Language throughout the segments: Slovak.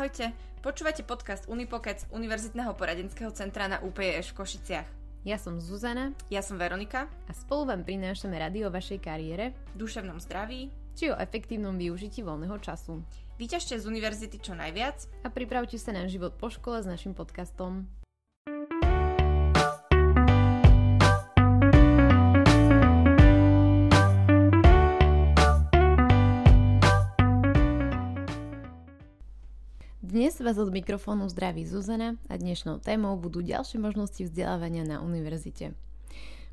Ahojte, počúvate podcast Unipokec Univerzitného poradenského centra na UPEŠ v Košiciach. Ja som Zuzana. Ja som Veronika. A spolu vám prinášame rady o vašej kariére, duševnom zdraví, či o efektívnom využití voľného času. Vyťažte z univerzity čo najviac a pripravte sa na život po škole s našim podcastom. Dnes vás od mikrofónu zdraví Zuzana a dnešnou témou budú ďalšie možnosti vzdelávania na univerzite.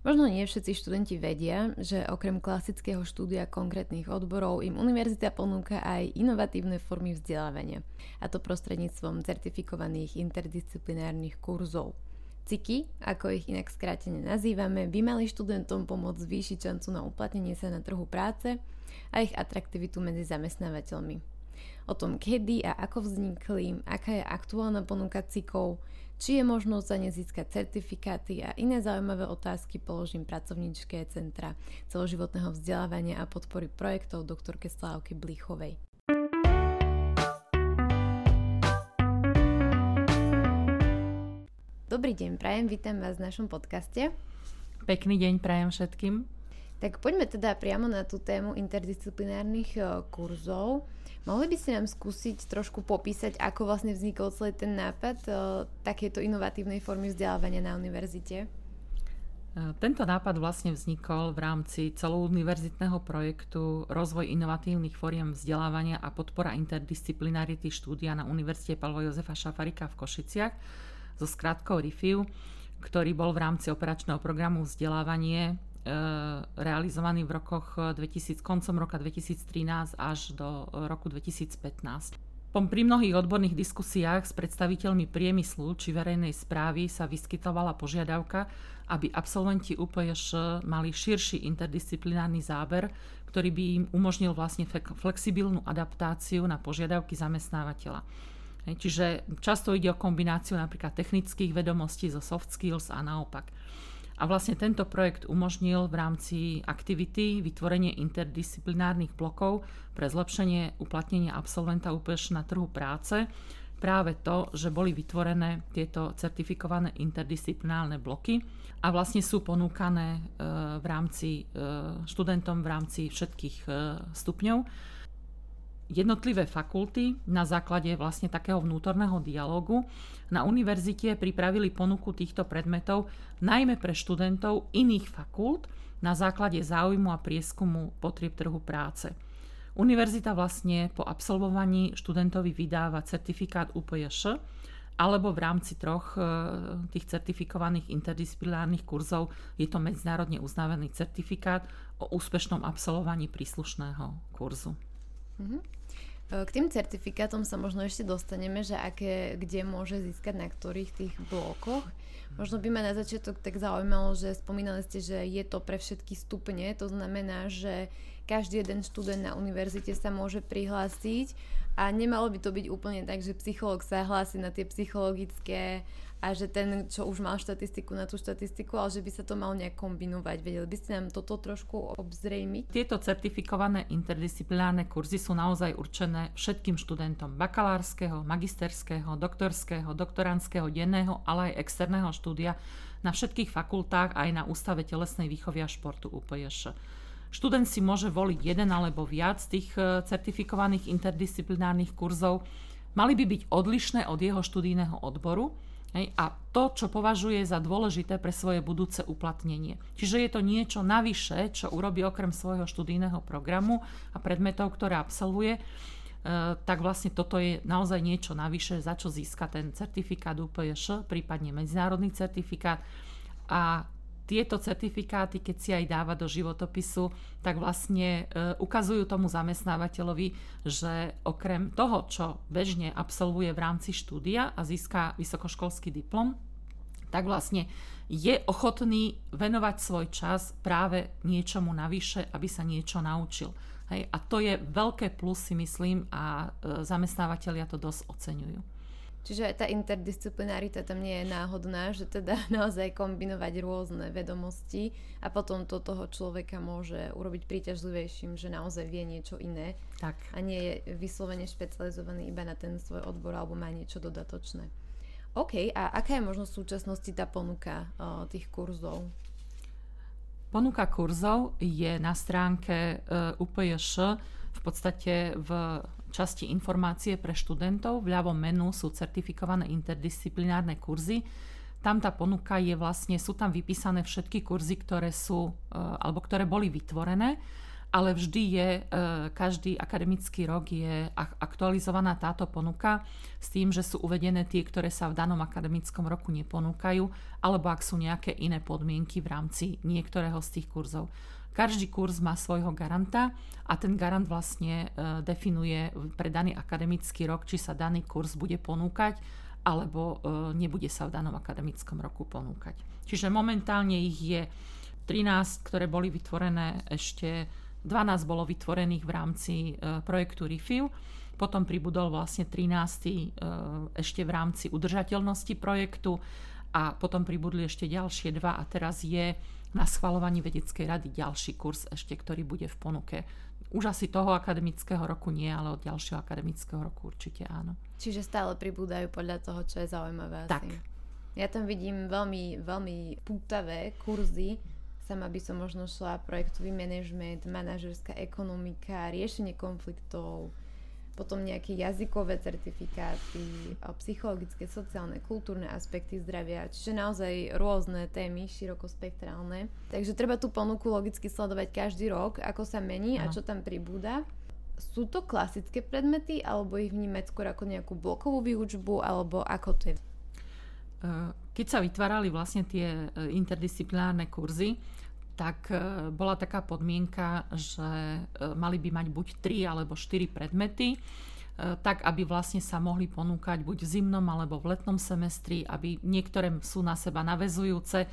Možno nie všetci študenti vedia, že okrem klasického štúdia konkrétnych odborov im univerzita ponúka aj inovatívne formy vzdelávania, a to prostredníctvom certifikovaných interdisciplinárnych kurzov. CIKY, ako ich inak skrátene nazývame, by mali študentom pomôcť zvýšiť šancu na uplatnenie sa na trhu práce a ich atraktivitu medzi zamestnávateľmi o tom, kedy a ako vznikli, aká je aktuálna ponuka cykov, či je možnosť za ne získať certifikáty a iné zaujímavé otázky položím pracovníčke Centra celoživotného vzdelávania a podpory projektov doktorke Slávky Blichovej. Dobrý deň, prajem, vítam vás v našom podcaste. Pekný deň prajem všetkým. Tak poďme teda priamo na tú tému interdisciplinárnych eh, kurzov. Mohli by ste nám skúsiť trošku popísať, ako vlastne vznikol celý ten nápad o, takéto inovatívnej formy vzdelávania na univerzite? E, tento nápad vlastne vznikol v rámci celouniverzitného projektu Rozvoj inovatívnych fóriem vzdelávania a podpora interdisciplinarity štúdia na Univerzite Pavla Jozefa Šafarika v Košiciach so skratkou RIFIU, ktorý bol v rámci operačného programu vzdelávanie E, realizovaný v rokoch 2000, koncom roka 2013 až do roku 2015. Pri mnohých odborných diskusiách s predstaviteľmi priemyslu či verejnej správy sa vyskytovala požiadavka, aby absolventi UPŠ mali širší interdisciplinárny záber, ktorý by im umožnil vlastne flexibilnú adaptáciu na požiadavky zamestnávateľa. Čiže často ide o kombináciu napríklad technických vedomostí zo soft skills a naopak. A vlastne tento projekt umožnil v rámci aktivity vytvorenie interdisciplinárnych blokov pre zlepšenie uplatnenia absolventa UPŠ na trhu práce. Práve to, že boli vytvorené tieto certifikované interdisciplinárne bloky a vlastne sú ponúkané e, v rámci e, študentom v rámci všetkých e, stupňov jednotlivé fakulty na základe vlastne takého vnútorného dialogu na univerzite pripravili ponuku týchto predmetov najmä pre študentov iných fakult na základe záujmu a prieskumu potrieb trhu práce. Univerzita vlastne po absolvovaní študentovi vydáva certifikát UPJŠ alebo v rámci troch e, tých certifikovaných interdisciplinárnych kurzov je to medzinárodne uznávaný certifikát o úspešnom absolvovaní príslušného kurzu. Mm-hmm. K tým certifikátom sa možno ešte dostaneme, že aké, kde môže získať na ktorých tých blokoch. Možno by ma na začiatok tak zaujímalo, že spomínali ste, že je to pre všetky stupne, to znamená, že každý jeden študent na univerzite sa môže prihlásiť a nemalo by to byť úplne tak, že psychológ sa hlási na tie psychologické a že ten, čo už mal štatistiku na tú štatistiku, ale že by sa to mal nejak kombinovať. Vedeli by ste nám toto trošku obzrejmiť? Tieto certifikované interdisciplinárne kurzy sú naozaj určené všetkým študentom bakalárskeho, magisterského, doktorského, doktorandského, denného, ale aj externého štúdia na všetkých fakultách aj na Ústave telesnej výchovy a športu UPJŠ. Študent si môže voliť jeden alebo viac tých e, certifikovaných interdisciplinárnych kurzov. Mali by byť odlišné od jeho študijného odboru, Hej, a to, čo považuje za dôležité pre svoje budúce uplatnenie. Čiže je to niečo navyše, čo urobí okrem svojho študijného programu a predmetov, ktoré absolvuje, e, tak vlastne toto je naozaj niečo navyše, za čo získa ten certifikát UPŠ, prípadne medzinárodný certifikát. A tieto certifikáty, keď si aj dáva do životopisu, tak vlastne e, ukazujú tomu zamestnávateľovi, že okrem toho, čo bežne absolvuje v rámci štúdia a získa vysokoškolský diplom, tak vlastne je ochotný venovať svoj čas práve niečomu navyše, aby sa niečo naučil. Hej, a to je veľké plus, si myslím, a e, zamestnávateľia to dosť oceňujú. Čiže tá interdisciplinarita tam nie je náhodná, že teda naozaj kombinovať rôzne vedomosti a potom to toho človeka môže urobiť príťažlivejším, že naozaj vie niečo iné tak. a nie je vyslovene špecializovaný iba na ten svoj odbor alebo má niečo dodatočné. OK, a aká je možno v súčasnosti tá ponuka o, tých kurzov? Ponuka kurzov je na stránke uh, e, UPJŠ v podstate v časti informácie pre študentov. V ľavom menu sú certifikované interdisciplinárne kurzy. Tam tá ponuka je vlastne, sú tam vypísané všetky kurzy, ktoré sú, e, alebo ktoré boli vytvorené, ale vždy je, e, každý akademický rok je aktualizovaná táto ponuka s tým, že sú uvedené tie, ktoré sa v danom akademickom roku neponúkajú, alebo ak sú nejaké iné podmienky v rámci niektorého z tých kurzov. Každý kurz má svojho garanta a ten garant vlastne e, definuje pre daný akademický rok, či sa daný kurz bude ponúkať alebo e, nebude sa v danom akademickom roku ponúkať. Čiže momentálne ich je 13, ktoré boli vytvorené ešte 12 bolo vytvorených v rámci e, projektu REFIL, potom pribudol vlastne 13 ešte v rámci udržateľnosti projektu a potom pribudli ešte ďalšie dva a teraz je na schvalovaní vedeckej rady ďalší kurz ešte, ktorý bude v ponuke. Už asi toho akademického roku nie, ale od ďalšieho akademického roku určite áno. Čiže stále pribúdajú podľa toho, čo je zaujímavé tak. asi. Ja tam vidím veľmi, veľmi pútavé kurzy. Sama by som možno šla projektový manažment, manažerská ekonomika, riešenie konfliktov, potom nejaké jazykové certifikáty, psychologické, sociálne, kultúrne aspekty zdravia, čiže naozaj rôzne témy, širokospektrálne. Takže treba tú ponuku logicky sledovať každý rok, ako sa mení a čo tam pribúda. Sú to klasické predmety, alebo ich vnímať skôr ako nejakú blokovú výučbu, alebo ako to je? Keď sa vytvárali vlastne tie e, interdisciplinárne kurzy, tak e, bola taká podmienka, že e, mali by mať buď 3 alebo 4 predmety, e, tak aby vlastne sa mohli ponúkať buď v zimnom alebo v letnom semestri, aby niektoré sú na seba navezujúce.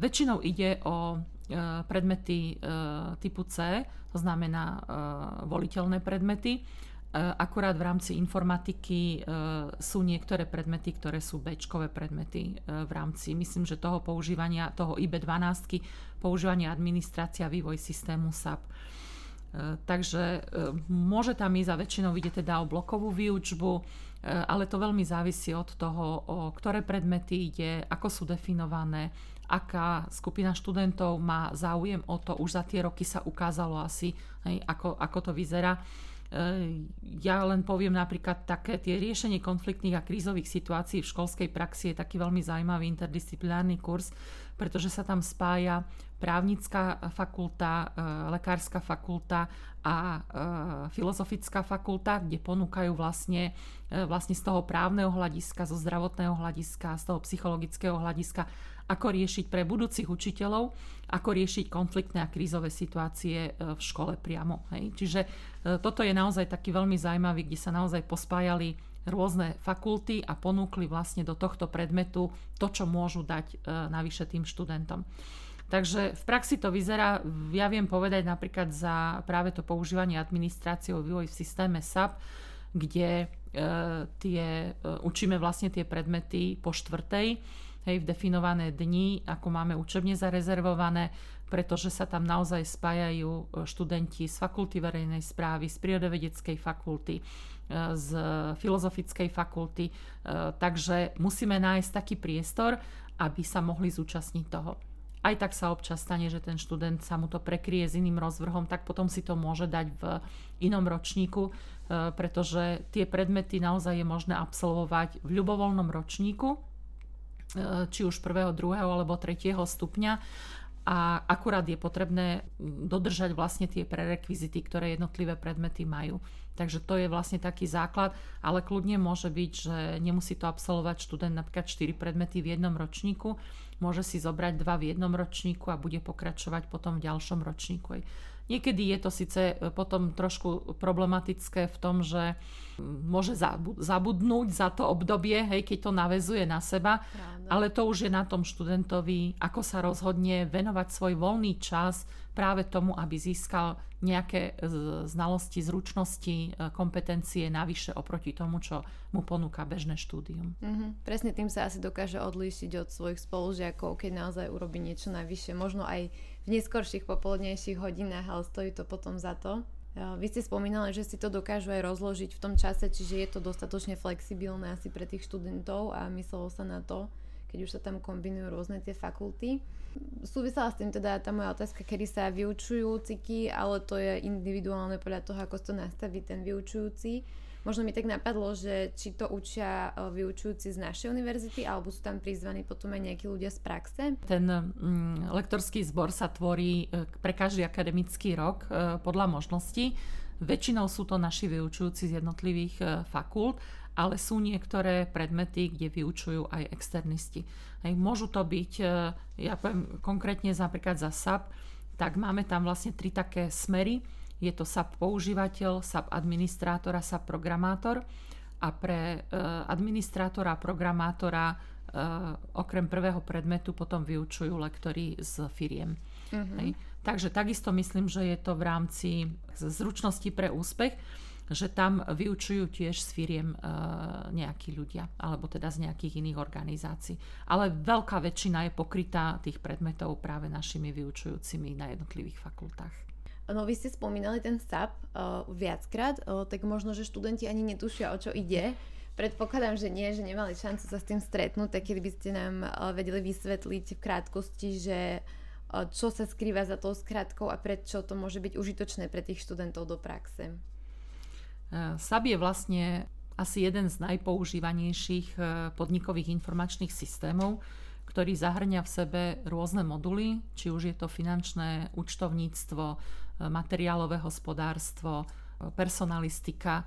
Väčšinou ide o predmety typu C, to znamená voliteľné predmety, akurát v rámci informatiky sú niektoré predmety, ktoré sú bečkové predmety v rámci, myslím, že toho používania, toho IB12, používania administrácia, vývoj systému SAP. Takže môže tam ísť a väčšinou ide teda o blokovú výučbu, ale to veľmi závisí od toho, o ktoré predmety ide, ako sú definované, aká skupina študentov má záujem o to. Už za tie roky sa ukázalo asi, hej, ako, ako to vyzerá. Eh, ja len poviem napríklad také tie riešenie konfliktných a krízových situácií v školskej praxi je taký veľmi zaujímavý interdisciplinárny kurz, pretože sa tam spája právnická fakulta, eh, lekárska fakulta a eh, filozofická fakulta, kde ponúkajú vlastne, vlastne z toho právneho hľadiska, zo zdravotného hľadiska, z toho psychologického hľadiska ako riešiť pre budúcich učiteľov, ako riešiť konfliktné a krízové situácie e, v škole priamo. Hej. Čiže e, toto je naozaj taký veľmi zaujímavý, kde sa naozaj pospájali rôzne fakulty a ponúkli vlastne do tohto predmetu to, čo môžu dať e, navyše tým študentom. Takže v praxi to vyzerá, ja viem povedať napríklad za práve to používanie administrácie o vývoj v systéme SAP, kde e, tie, e, učíme vlastne tie predmety po štvrtej hej, v definované dni, ako máme učebne zarezervované, pretože sa tam naozaj spájajú e, študenti z fakulty verejnej správy, z prírodovedeckej fakulty, e, z filozofickej fakulty. E, takže musíme nájsť taký priestor, aby sa mohli zúčastniť toho. Aj tak sa občas stane, že ten študent sa mu to prekrie s iným rozvrhom, tak potom si to môže dať v inom ročníku, pretože tie predmety naozaj je možné absolvovať v ľubovoľnom ročníku, či už prvého, druhého alebo tretieho stupňa a akurát je potrebné dodržať vlastne tie prerekvizity, ktoré jednotlivé predmety majú. Takže to je vlastne taký základ, ale kľudne môže byť, že nemusí to absolvovať študent napríklad 4 predmety v jednom ročníku, môže si zobrať dva v jednom ročníku a bude pokračovať potom v ďalšom ročníku. Niekedy je to síce e, potom trošku problematické v tom, že môže zabudnúť za to obdobie, hej, keď to navezuje na seba, Pravda. ale to už je na tom študentovi, ako sa rozhodne venovať svoj voľný čas práve tomu, aby získal nejaké znalosti, zručnosti, kompetencie navyše oproti tomu, čo mu ponúka bežné štúdium. Mm-hmm. Presne tým sa asi dokáže odlíšiť od svojich spolužiakov, keď naozaj urobí niečo navyše, možno aj v neskorších popoludnejších hodinách, ale stojí to potom za to. Vy ste spomínali, že si to dokážu aj rozložiť v tom čase, čiže je to dostatočne flexibilné asi pre tých študentov a myslelo sa na to, keď už sa tam kombinujú rôzne tie fakulty. Súvisela s tým teda tá moja otázka, kedy sa vyučujú ciky, ale to je individuálne podľa toho, ako to nastaví ten vyučujúci. Možno mi tak napadlo, že či to učia e, vyučujúci z našej univerzity, alebo sú tam prizvaní potom aj nejakí ľudia z praxe? Ten mm, lektorský zbor sa tvorí e, pre každý akademický rok e, podľa možností. Väčšinou sú to naši vyučujúci z jednotlivých fakult, ale sú niektoré predmety, kde vyučujú aj externisti. Hej, môžu to byť, ja poviem konkrétne napríklad za SAP, tak máme tam vlastne tri také smery je to SAP používateľ, SAP administrátor a SAP programátor. A pre e, administrátora a programátora e, okrem prvého predmetu potom vyučujú lektory z firiem. Uh-huh. Hej. Takže takisto myslím, že je to v rámci zručnosti pre úspech, že tam vyučujú tiež z firiem e, nejakí ľudia, alebo teda z nejakých iných organizácií. Ale veľká väčšina je pokrytá tých predmetov práve našimi vyučujúcimi na jednotlivých fakultách. No vy ste spomínali ten SAP uh, viackrát, uh, tak možno, že študenti ani netušia, o čo ide. Predpokladám, že nie, že nemali šancu sa s tým stretnúť, tak kedy by ste nám uh, vedeli vysvetliť v krátkosti, že uh, čo sa skrýva za tou skratkou a prečo to môže byť užitočné pre tých študentov do praxe. SAP je vlastne asi jeden z najpoužívanejších podnikových informačných systémov, ktorý zahrňa v sebe rôzne moduly, či už je to finančné účtovníctvo, materiálové hospodárstvo, e, personalistika,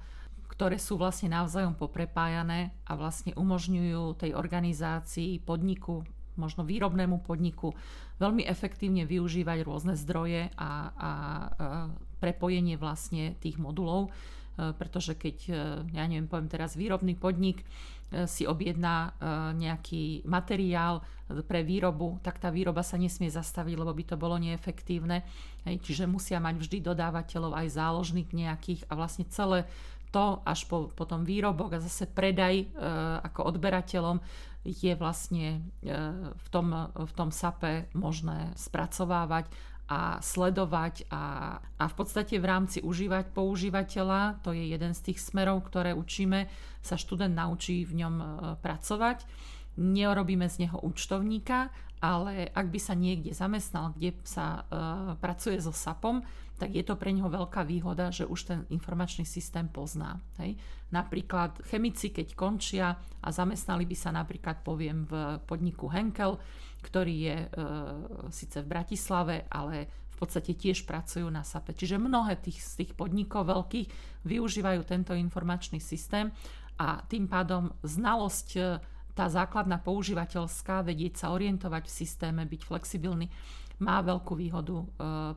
ktoré sú vlastne navzájom poprepájané a vlastne umožňujú tej organizácii, podniku, možno výrobnému podniku veľmi efektívne využívať rôzne zdroje a, a, a prepojenie vlastne tých modulov E, pretože keď, e, ja neviem, poviem teraz, výrobný podnik e, si objedná nejaký materiál pre výrobu, tak tá výroba sa nesmie zastaviť, lebo by to bolo neefektívne. Čiže musia mať vždy dodávateľov aj záložných nejakých a vlastne celé to až po potom výrobok a zase predaj ako odberateľom je vlastne v tom, v tom SAPE možné spracovávať a sledovať a, a v podstate v rámci užívať používateľa, to je jeden z tých smerov, ktoré učíme, sa študent naučí v ňom e, pracovať. Neurobíme z neho účtovníka, ale ak by sa niekde zamestnal, kde sa e, pracuje so SAPom, tak je to pre neho veľká výhoda, že už ten informačný systém pozná. Hej. Napríklad chemici, keď končia a zamestnali by sa napríklad, poviem, v podniku Henkel, ktorý je e, síce v Bratislave, ale v podstate tiež pracujú na SAPE. Čiže mnohé tých, z tých podnikov veľkých využívajú tento informačný systém a tým pádom znalosť, e, tá základná používateľská, vedieť sa orientovať v systéme, byť flexibilný, má veľkú výhodu e,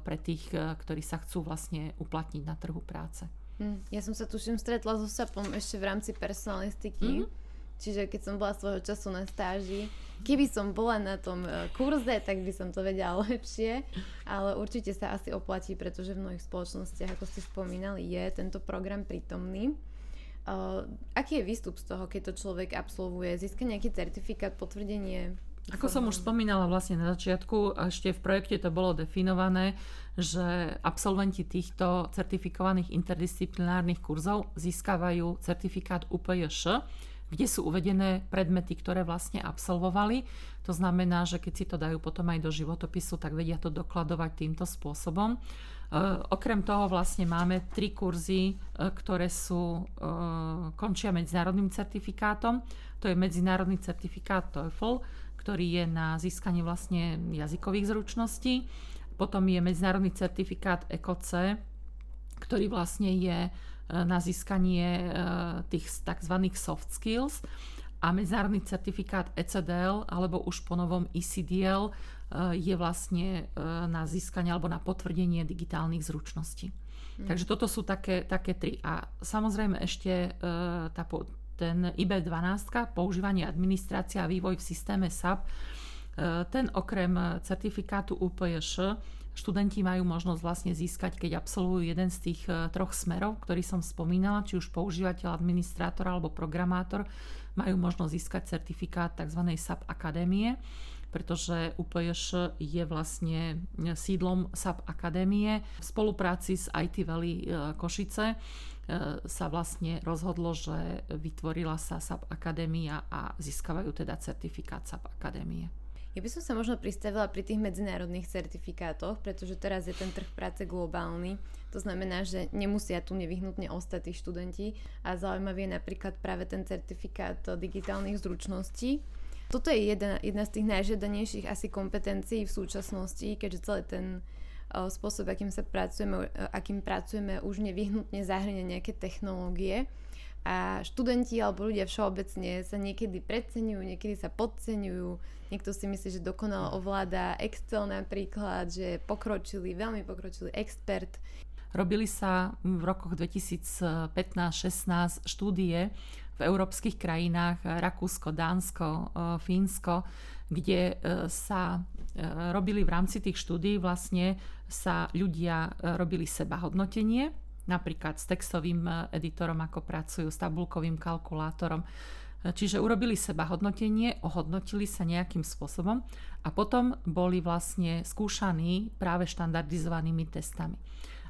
pre tých, e, ktorí sa chcú vlastne uplatniť na trhu práce. Hm, ja som sa tuším stretla so SAPom ešte v rámci personalistiky. Mm-hmm Čiže keď som bola svojho času na stáži, keby som bola na tom e, kurze, tak by som to vedela lepšie, ale určite sa asi oplatí, pretože v mnohých spoločnostiach, ako ste spomínali, je tento program prítomný. Uh, aký je výstup z toho, keď to človek absolvuje? Získa nejaký certifikát, potvrdenie? Ako som už spomínala vlastne na začiatku, ešte v projekte to bolo definované, že absolventi týchto certifikovaných interdisciplinárnych kurzov získavajú certifikát UPJŠ, kde sú uvedené predmety, ktoré vlastne absolvovali. To znamená, že keď si to dajú potom aj do životopisu, tak vedia to dokladovať týmto spôsobom. E, okrem toho vlastne máme tri kurzy, e, ktoré sú, e, končia medzinárodným certifikátom. To je medzinárodný certifikát TOEFL, ktorý je na získanie vlastne jazykových zručností. Potom je medzinárodný certifikát ECOC, ktorý vlastne je na získanie e, tých tzv. soft skills a medzinárodný certifikát ECDL alebo už po novom ECDL e, je vlastne na získanie alebo na potvrdenie digitálnych zručností. Mm. Takže toto sú také, také tri. A samozrejme ešte tá, ten IB12, používanie administrácia a vývoj v systéme SAP, ten okrem certifikátu UPŠ študenti majú možnosť vlastne získať, keď absolvujú jeden z tých e, troch smerov, ktorý som spomínala, či už používateľ, administrátor alebo programátor, majú možnosť získať certifikát tzv. SAP akadémie pretože UPJŠ je vlastne sídlom SAP Akadémie. V spolupráci s IT Valley e, Košice e, sa vlastne rozhodlo, že vytvorila sa SAP Akadémia a získavajú teda certifikát SAP Akadémie. Ja by som sa možno pristavila pri tých medzinárodných certifikátoch, pretože teraz je ten trh práce globálny. To znamená, že nemusia tu nevyhnutne ostať tí študenti a zaujímavý je napríklad práve ten certifikát digitálnych zručností. Toto je jedna, jedna z tých najžiadanejších asi kompetencií v súčasnosti, keďže celý ten spôsob, akým sa pracujeme, akým pracujeme už nevyhnutne zahrňa nejaké technológie a študenti alebo ľudia všeobecne sa niekedy predceňujú, niekedy sa podceňujú. Niekto si myslí, že dokonale ovláda Excel napríklad, že pokročili, veľmi pokročili expert. Robili sa v rokoch 2015-16 štúdie v európskych krajinách Rakúsko, Dánsko, e, Fínsko, kde e, sa e, robili v rámci tých štúdí vlastne sa ľudia robili seba hodnotenie napríklad s textovým e, editorom, ako pracujú, s tabulkovým kalkulátorom. E, čiže urobili seba hodnotenie, ohodnotili sa nejakým spôsobom a potom boli vlastne skúšaní práve štandardizovanými testami.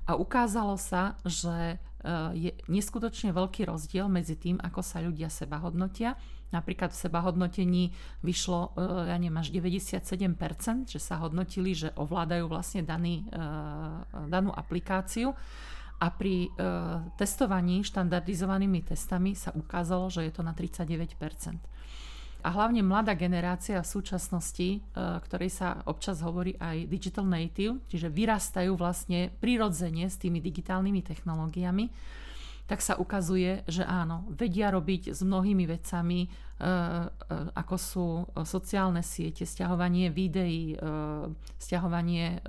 A ukázalo sa, že e, je neskutočne veľký rozdiel medzi tým, ako sa ľudia seba hodnotia. Napríklad v seba hodnotení vyšlo, ja neviem, až 97%, že sa hodnotili, že ovládajú vlastne daný, danú aplikáciu a pri e, testovaní štandardizovanými testami sa ukázalo, že je to na 39% a hlavne mladá generácia v súčasnosti, e, ktorej sa občas hovorí aj digital native, čiže vyrastajú vlastne prirodzene s tými digitálnymi technológiami, tak sa ukazuje, že áno, vedia robiť s mnohými vecami, e, e, ako sú sociálne siete, stiahovanie videí, e, stiahovanie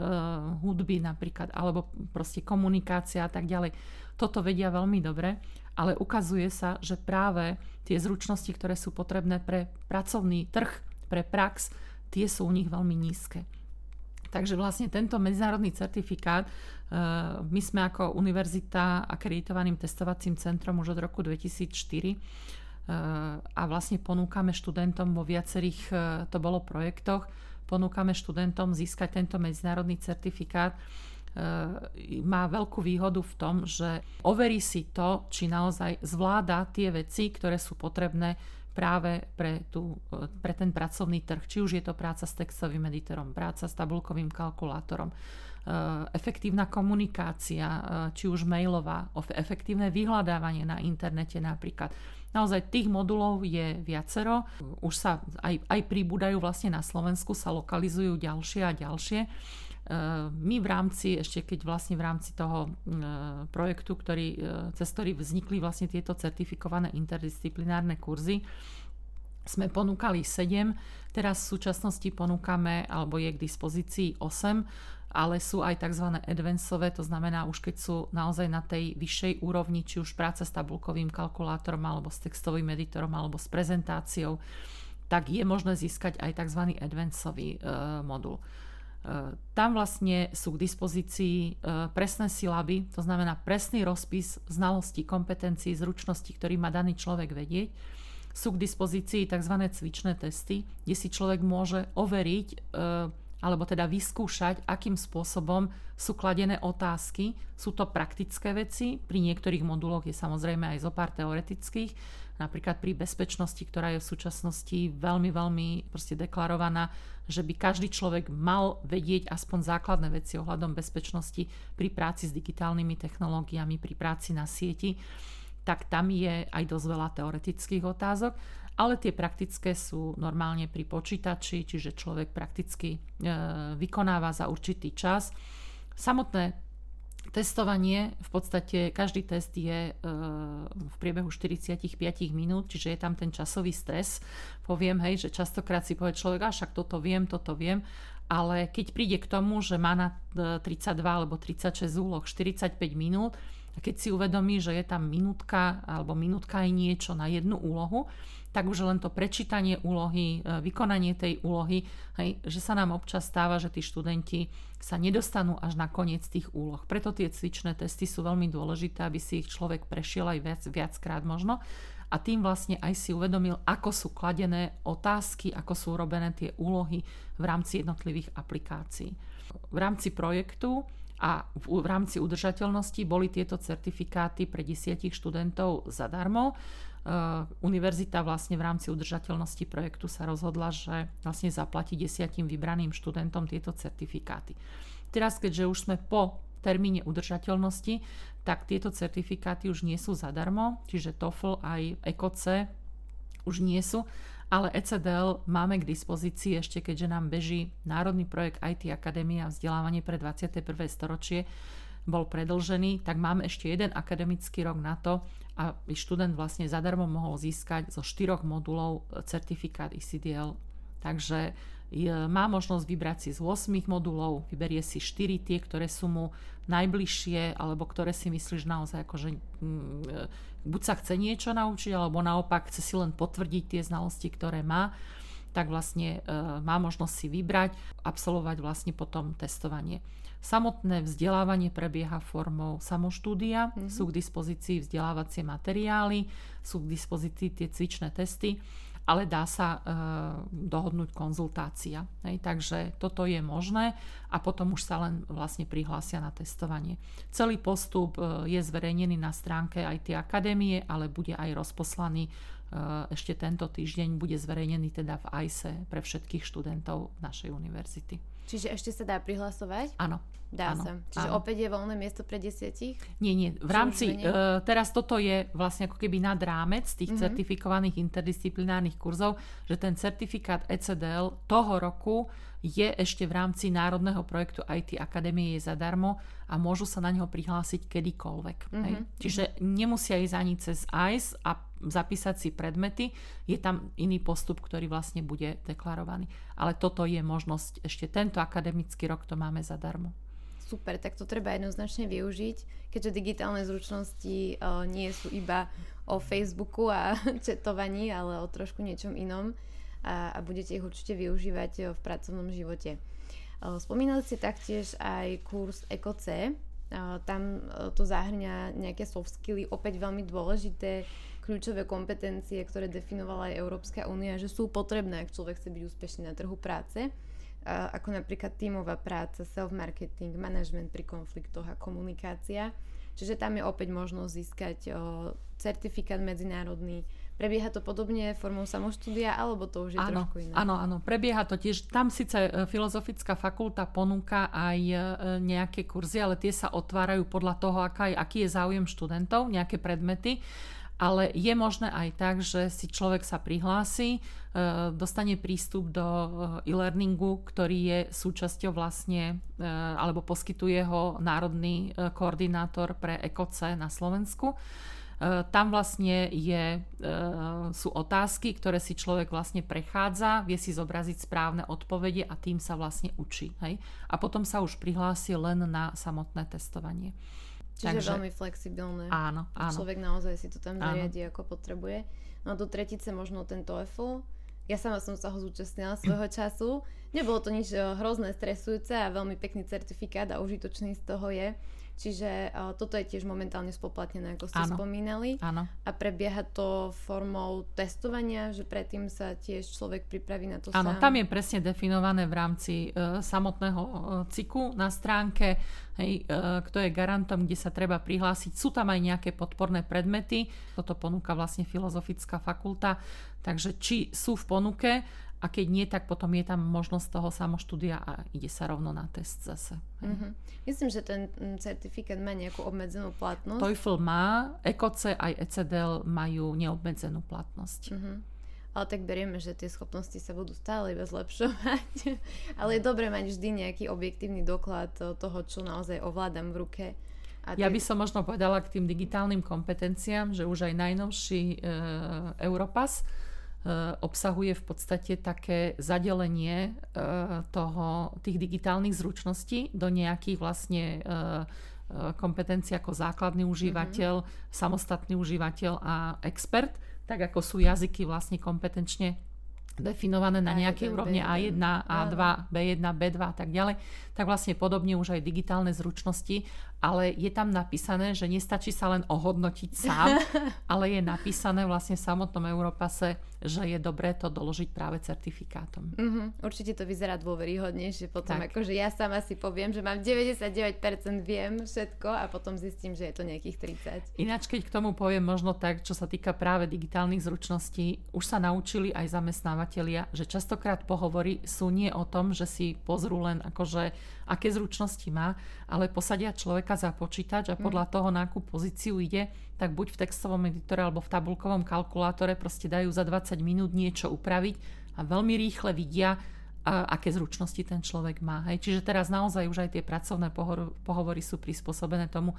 hudby napríklad, alebo proste komunikácia a tak ďalej. Toto vedia veľmi dobre, ale ukazuje sa, že práve tie zručnosti, ktoré sú potrebné pre pracovný trh, pre prax, tie sú u nich veľmi nízke. Takže vlastne tento medzinárodný certifikát, e, my sme ako univerzita akreditovaným testovacím centrom už od roku 2004 e, a vlastne ponúkame študentom vo viacerých, e, to bolo projektoch, ponúkame študentom získať tento medzinárodný certifikát. Má veľkú výhodu v tom, že overí si to, či naozaj zvláda tie veci, ktoré sú potrebné práve pre, tú, pre ten pracovný trh. Či už je to práca s textovým editorom, práca s tabulkovým kalkulátorom, eh, efektívna komunikácia, eh, či už mailová, efektívne vyhľadávanie na internete napríklad. Naozaj tých modulov je viacero. Už sa aj, aj pribúdajú vlastne na Slovensku, sa lokalizujú ďalšie a ďalšie. My v rámci, ešte keď vlastne v rámci toho projektu, ktorý, cez ktorý vznikli vlastne tieto certifikované interdisciplinárne kurzy, sme ponúkali 7, teraz v súčasnosti ponúkame, alebo je k dispozícii 8, ale sú aj tzv. advanceové, to znamená už keď sú naozaj na tej vyššej úrovni, či už práca s tabulkovým kalkulátorom, alebo s textovým editorom, alebo s prezentáciou, tak je možné získať aj tzv. advanceový e, modul. Tam vlastne sú k dispozícii e, presné silaby, to znamená presný rozpis znalostí, kompetencií, zručností, ktorý má daný človek vedieť. Sú k dispozícii tzv. cvičné testy, kde si človek môže overiť e, alebo teda vyskúšať, akým spôsobom sú kladené otázky. Sú to praktické veci, pri niektorých moduloch je samozrejme aj zo pár teoretických, napríklad pri bezpečnosti, ktorá je v súčasnosti veľmi, veľmi proste deklarovaná, že by každý človek mal vedieť aspoň základné veci ohľadom bezpečnosti pri práci s digitálnymi technológiami, pri práci na sieti, tak tam je aj dosť veľa teoretických otázok, ale tie praktické sú normálne pri počítači, čiže človek prakticky e, vykonáva za určitý čas. Samotné Testovanie, v podstate každý test je e, v priebehu 45 minút, čiže je tam ten časový stres. Poviem, hej, že častokrát si povie človek, a však toto viem, toto viem, ale keď príde k tomu, že má na 32 e, alebo 36 úloh 45 minút, a keď si uvedomí, že je tam minútka alebo minútka aj niečo na jednu úlohu, tak už len to prečítanie úlohy, e, vykonanie tej úlohy, hej, že sa nám občas stáva, že tí študenti sa nedostanú až na koniec tých úloh. Preto tie cvičné testy sú veľmi dôležité, aby si ich človek prešiel aj viac, viackrát možno a tým vlastne aj si uvedomil, ako sú kladené otázky, ako sú robené tie úlohy v rámci jednotlivých aplikácií. V rámci projektu a v, v rámci udržateľnosti boli tieto certifikáty pre desiatich študentov zadarmo. Uh, univerzita vlastne v rámci udržateľnosti projektu sa rozhodla, že vlastne zaplatí desiatim vybraným študentom tieto certifikáty. Teraz, keďže už sme po termíne udržateľnosti, tak tieto certifikáty už nie sú zadarmo, čiže TOEFL aj ECOC už nie sú, ale ECDL máme k dispozícii ešte, keďže nám beží národný projekt IT Akadémia vzdelávanie pre 21. storočie, bol predlžený, tak máme ešte jeden akademický rok na to, aby študent vlastne zadarmo mohol získať zo štyroch modulov certifikát ECDL. Takže má možnosť vybrať si z 8 modulov, vyberie si 4 tie, ktoré sú mu najbližšie, alebo ktoré si myslíš naozaj, akože mm, buď sa chce niečo naučiť, alebo naopak chce si len potvrdiť tie znalosti, ktoré má tak vlastne e, má možnosť si vybrať, absolvovať vlastne potom testovanie. Samotné vzdelávanie prebieha formou samoštúdia, mm-hmm. sú k dispozícii vzdelávacie materiály, sú k dispozícii tie cvičné testy ale dá sa e, dohodnúť konzultácia. Hej, takže toto je možné a potom už sa len vlastne prihlásia na testovanie. Celý postup e, je zverejnený na stránke tie akadémie, ale bude aj rozposlaný e, ešte tento týždeň, bude zverejnený teda v AISE pre všetkých študentov našej univerzity. Čiže ešte sa dá prihlasovať? Áno. Dá áno, sa. Čiže áno. opäť je voľné miesto pre desiatich? Nie, nie. V rámci, uh, teraz toto je vlastne ako keby nad rámec tých mm-hmm. certifikovaných interdisciplinárnych kurzov, že ten certifikát ECDL toho roku je ešte v rámci národného projektu IT Akadémie je zadarmo a môžu sa na neho prihlásiť kedykoľvek. Mm-hmm. Hej? Mhm. Čiže nemusia ísť ani cez ICE a zapísať si predmety, je tam iný postup, ktorý vlastne bude deklarovaný. Ale toto je možnosť, ešte tento akademický rok to máme zadarmo. Super, tak to treba jednoznačne využiť, keďže digitálne zručnosti uh, nie sú iba o Facebooku a četovaní, ale o trošku niečom inom a, a budete ich určite využívať uh, v pracovnom živote. Uh, spomínali ste taktiež aj kurz EcoC, tam to zahrňa nejaké soft skilly, opäť veľmi dôležité kľúčové kompetencie, ktoré definovala aj Európska únia, že sú potrebné, ak človek chce byť úspešný na trhu práce ako napríklad tímová práca, self-marketing, management pri konfliktoch a komunikácia. Čiže tam je opäť možnosť získať o, certifikát medzinárodný. Prebieha to podobne formou samoštúdia, alebo to už je áno, trošku iné? Áno, áno, prebieha to tiež. Tam síce e, filozofická fakulta ponúka aj e, nejaké kurzy, ale tie sa otvárajú podľa toho, aká je, aký je záujem študentov, nejaké predmety ale je možné aj tak, že si človek sa prihlási, e, dostane prístup do e, e-learningu, ktorý je súčasťou vlastne, e, alebo poskytuje ho národný koordinátor pre ECOC na Slovensku. Tam vlastne je, sú otázky, ktoré si človek vlastne prechádza, vie si zobraziť správne odpovede a tým sa vlastne učí. Hej? A potom sa už prihlási len na samotné testovanie. Čiže Takže, veľmi flexibilné. Áno, áno. Človek naozaj si to tam zariadi, ako potrebuje. No a do tretice možno ten TOEFL. Ja sama som sa ho zúčastnila svojho času. Nebolo to nič eh, hrozné, stresujúce a veľmi pekný certifikát a užitočný z toho je. Čiže uh, toto je tiež momentálne spoplatnené, ako ste áno, spomínali. Áno. A prebieha to formou testovania, že predtým sa tiež človek pripraví na to Áno, tam je presne definované v rámci uh, samotného uh, cyklu na stránke, hej, uh, kto je garantom, kde sa treba prihlásiť. Sú tam aj nejaké podporné predmety, toto ponúka vlastne Filozofická fakulta, takže či sú v ponuke, a keď nie, tak potom je tam možnosť toho samoštúdia a ide sa rovno na test zase. Mm-hmm. Myslím, že ten mm, certifikát má nejakú obmedzenú platnosť. TOEFL má, ECOC aj ECDL majú neobmedzenú platnosť. Mm-hmm. Ale tak berieme, že tie schopnosti sa budú stále iba zlepšovať. Ale je dobré mať vždy nejaký objektívny doklad toho, čo naozaj ovládam v ruke. A ja by som možno povedala k tým digitálnym kompetenciám, že už aj najnovší e, Europass obsahuje v podstate také zadelenie e, toho, tých digitálnych zručností do nejakých vlastne e, kompetencie ako základný užívateľ, mm-hmm. samostatný užívateľ a expert, tak ako sú jazyky vlastne kompetenčne definované na nejaké úrovne A1, A2, B1, B2 a tak ďalej, tak vlastne podobne už aj digitálne zručnosti, ale je tam napísané, že nestačí sa len ohodnotiť sám, ale je napísané vlastne v samotnom Europase, že je dobré to doložiť práve certifikátom. Uh-huh. Určite to vyzerá dôveryhodnejšie potom, tak. akože ja sama si poviem, že mám 99% viem všetko a potom zistím, že je to nejakých 30. Ináč, keď k tomu poviem možno tak, čo sa týka práve digitálnych zručností, už sa naučili aj zamestnávateľia, že častokrát pohovory sú nie o tom, že si pozrú len akože aké zručnosti má, ale posadia človeka za počítač a podľa toho, na akú pozíciu ide, tak buď v textovom editore alebo v tabulkovom kalkulátore proste dajú za 20 minút niečo upraviť a veľmi rýchle vidia, aké zručnosti ten človek má. Hej. Čiže teraz naozaj už aj tie pracovné pohovory sú prispôsobené tomu,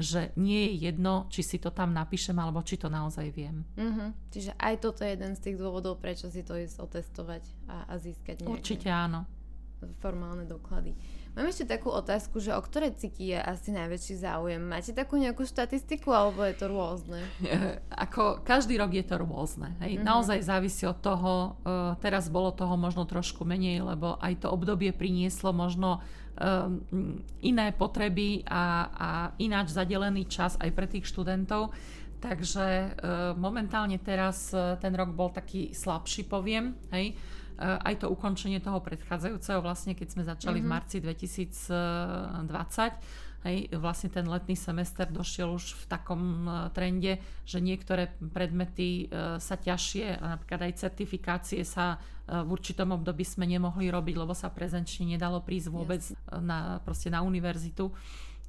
že nie je jedno, či si to tam napíšem, alebo či to naozaj viem. Mm-hmm. Čiže aj toto je jeden z tých dôvodov, prečo si to ísť otestovať a, a získať nejaké... Určite áno. Formálne doklady. Mám ešte takú otázku, že o ktoré ciky je asi najväčší záujem? Máte takú nejakú štatistiku, alebo je to rôzne? Ako každý rok je to rôzne. Hej. Mm-hmm. Naozaj závisí od toho, uh, teraz bolo toho možno trošku menej, lebo aj to obdobie prinieslo možno um, iné potreby a, a ináč zadelený čas aj pre tých študentov. Takže uh, momentálne teraz uh, ten rok bol taký slabší, poviem. Hej aj to ukončenie toho predchádzajúceho, vlastne keď sme začali mm-hmm. v marci 2020, Hej, vlastne ten letný semester došiel už v takom uh, trende, že niektoré predmety uh, sa ťažšie, napríklad aj certifikácie sa v určitom období sme nemohli robiť, lebo sa prezenčne nedalo prísť vôbec na, proste na univerzitu.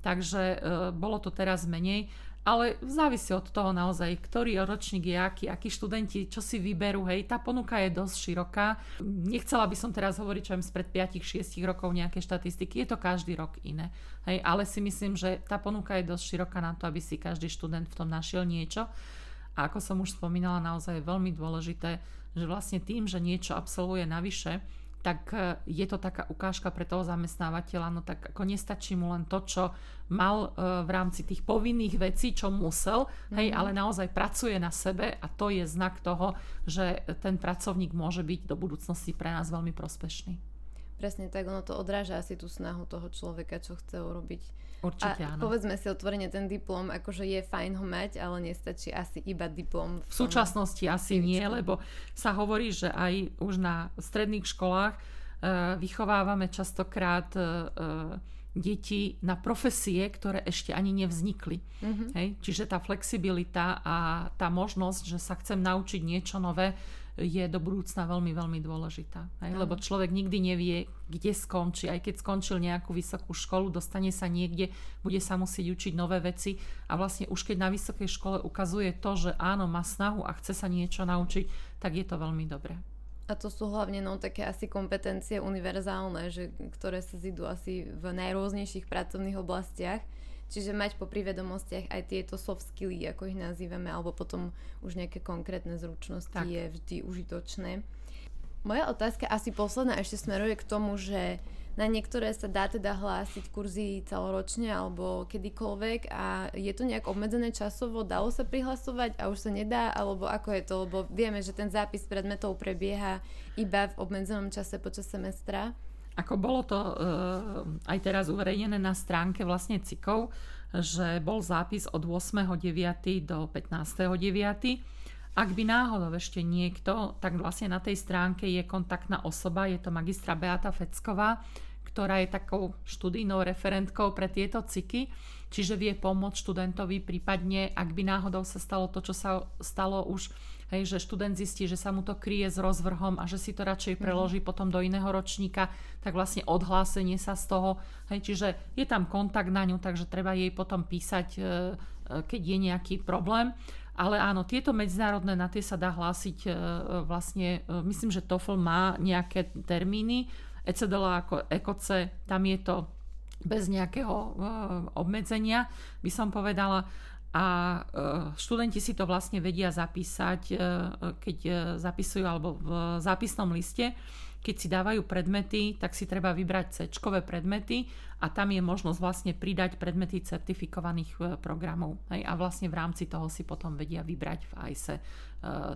Takže bolo to teraz menej ale závisí od toho naozaj, ktorý ročník je aký, akí študenti, čo si vyberú, hej, tá ponuka je dosť široká. Nechcela by som teraz hovoriť, čo spred 5-6 rokov nejaké štatistiky, je to každý rok iné, hej, ale si myslím, že tá ponuka je dosť široká na to, aby si každý študent v tom našiel niečo. A ako som už spomínala, naozaj je veľmi dôležité, že vlastne tým, že niečo absolvuje navyše, tak e, je to taká ukážka pre toho zamestnávateľa, no tak ako nestačí mu len to, čo mal e, v rámci tých povinných vecí, čo musel, mm-hmm. hej, mhm. ale naozaj pracuje na sebe a to je znak toho, že ten pracovník môže byť do budúcnosti pre nás veľmi prospešný. Presne tak, ono to odráža asi tú snahu toho človeka, čo chce urobiť Určite a áno. povedzme si otvorene, ten diplom, akože je fajn ho mať, ale nestačí asi iba diplom. V, v súčasnosti asi nie, lebo sa hovorí, že aj už na stredných školách uh, vychovávame častokrát uh, deti na profesie, ktoré ešte ani nevznikli. Mm-hmm. Hej? Čiže tá flexibilita a tá možnosť, že sa chcem naučiť niečo nové, je do budúcna veľmi, veľmi dôležitá. Hej? Lebo človek nikdy nevie, kde skončí. Aj keď skončil nejakú vysokú školu, dostane sa niekde, bude sa musieť učiť nové veci a vlastne už keď na vysokej škole ukazuje to, že áno, má snahu a chce sa niečo naučiť, tak je to veľmi dobré. A to sú hlavne no, také asi kompetencie univerzálne, že, ktoré sa zidú asi v najrôznejších pracovných oblastiach Čiže mať po vedomostiach aj tieto soft skilly, ako ich nazývame, alebo potom už nejaké konkrétne zručnosti tak. je vždy užitočné. Moja otázka asi posledná ešte smeruje k tomu, že na niektoré sa dá teda hlásiť kurzy celoročne alebo kedykoľvek a je to nejak obmedzené časovo, dalo sa prihlasovať a už sa nedá, alebo ako je to, lebo vieme, že ten zápis predmetov prebieha iba v obmedzenom čase počas semestra. Ako bolo to uh, aj teraz uverejnené na stránke vlastne CIKov, že bol zápis od 8.9. do 15.9. Ak by náhodou ešte niekto, tak vlastne na tej stránke je kontaktná osoba, je to magistra Beata Fecková, ktorá je takou študijnou referentkou pre tieto ciky, čiže vie pomôcť študentovi prípadne, ak by náhodou sa stalo to, čo sa stalo už hej, že študent zistí, že sa mu to kryje s rozvrhom a že si to radšej mhm. preloží mm-hmm. potom do iného ročníka, tak vlastne odhlásenie sa z toho, hej, čiže je tam kontakt na ňu, takže treba jej potom písať, e, e, keď je nejaký problém. Ale áno, tieto medzinárodné, na tie sa dá hlásiť e, vlastne, myslím, že TOEFL má nejaké termíny, ECDL ako ECOCE, tam je to bez nejakého obmedzenia, by som povedala a e, študenti si to vlastne vedia zapísať, e, keď e, zapisujú alebo v zápisnom liste, keď si dávajú predmety, tak si treba vybrať c predmety a tam je možnosť vlastne pridať predmety certifikovaných programov. Hej, a vlastne v rámci toho si potom vedia vybrať v ICE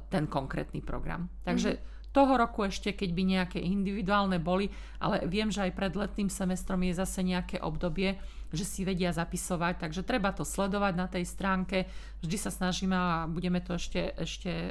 ten konkrétny program. Takže mm-hmm toho roku ešte, keď by nejaké individuálne boli, ale viem, že aj pred letným semestrom je zase nejaké obdobie, že si vedia zapisovať, takže treba to sledovať na tej stránke. Vždy sa snažíme a budeme to ešte, ešte e,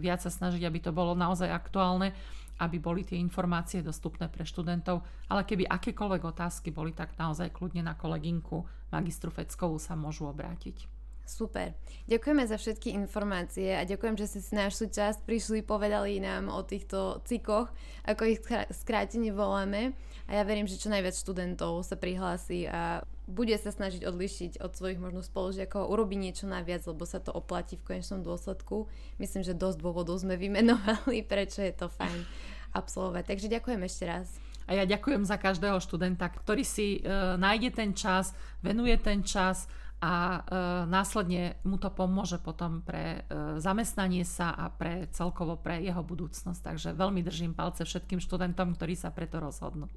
viac sa snažiť, aby to bolo naozaj aktuálne, aby boli tie informácie dostupné pre študentov. Ale keby akékoľvek otázky boli, tak naozaj kľudne na kolegynku magistru Feckovú sa môžu obrátiť. Super. Ďakujeme za všetky informácie a ďakujem, že ste si našli čas, prišli, povedali nám o týchto cikoch, ako ich skrátene voláme. A ja verím, že čo najviac študentov sa prihlási a bude sa snažiť odlišiť od svojich možno spolužiakov, urobiť niečo naviac, lebo sa to oplatí v konečnom dôsledku. Myslím, že dosť dôvodov sme vymenovali, prečo je to fajn absolvovať. Takže ďakujem ešte raz. A ja ďakujem za každého študenta, ktorý si e, nájde ten čas, venuje ten čas a e, následne mu to pomôže potom pre e, zamestnanie sa a pre celkovo pre jeho budúcnosť. Takže veľmi držím palce všetkým študentom, ktorí sa preto rozhodnú.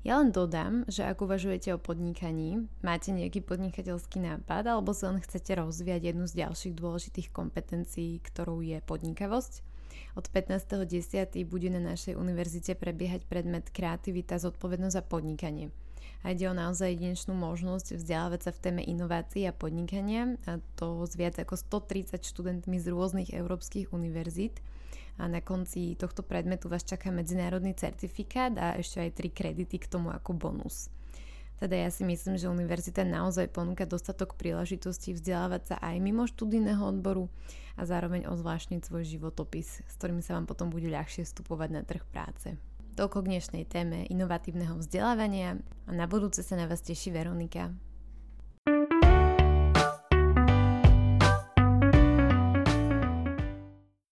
Ja len dodám, že ak uvažujete o podnikaní, máte nejaký podnikateľský nápad alebo si len chcete rozvíjať jednu z ďalších dôležitých kompetencií, ktorou je podnikavosť, od 15.10. bude na našej univerzite prebiehať predmet Kreativita zodpovednosť za podnikanie – a ide o naozaj jedinečnú možnosť vzdelávať sa v téme inovácií a podnikania a to s viac ako 130 študentmi z rôznych európskych univerzít a na konci tohto predmetu vás čaká medzinárodný certifikát a ešte aj 3 kredity k tomu ako bonus. Teda ja si myslím, že univerzita naozaj ponúka dostatok príležitostí vzdelávať sa aj mimo študijného odboru a zároveň ozvláštniť svoj životopis, s ktorým sa vám potom bude ľahšie vstupovať na trh práce. Toľko k dnešnej téme inovatívneho vzdelávania a na budúce sa na vás teší Veronika.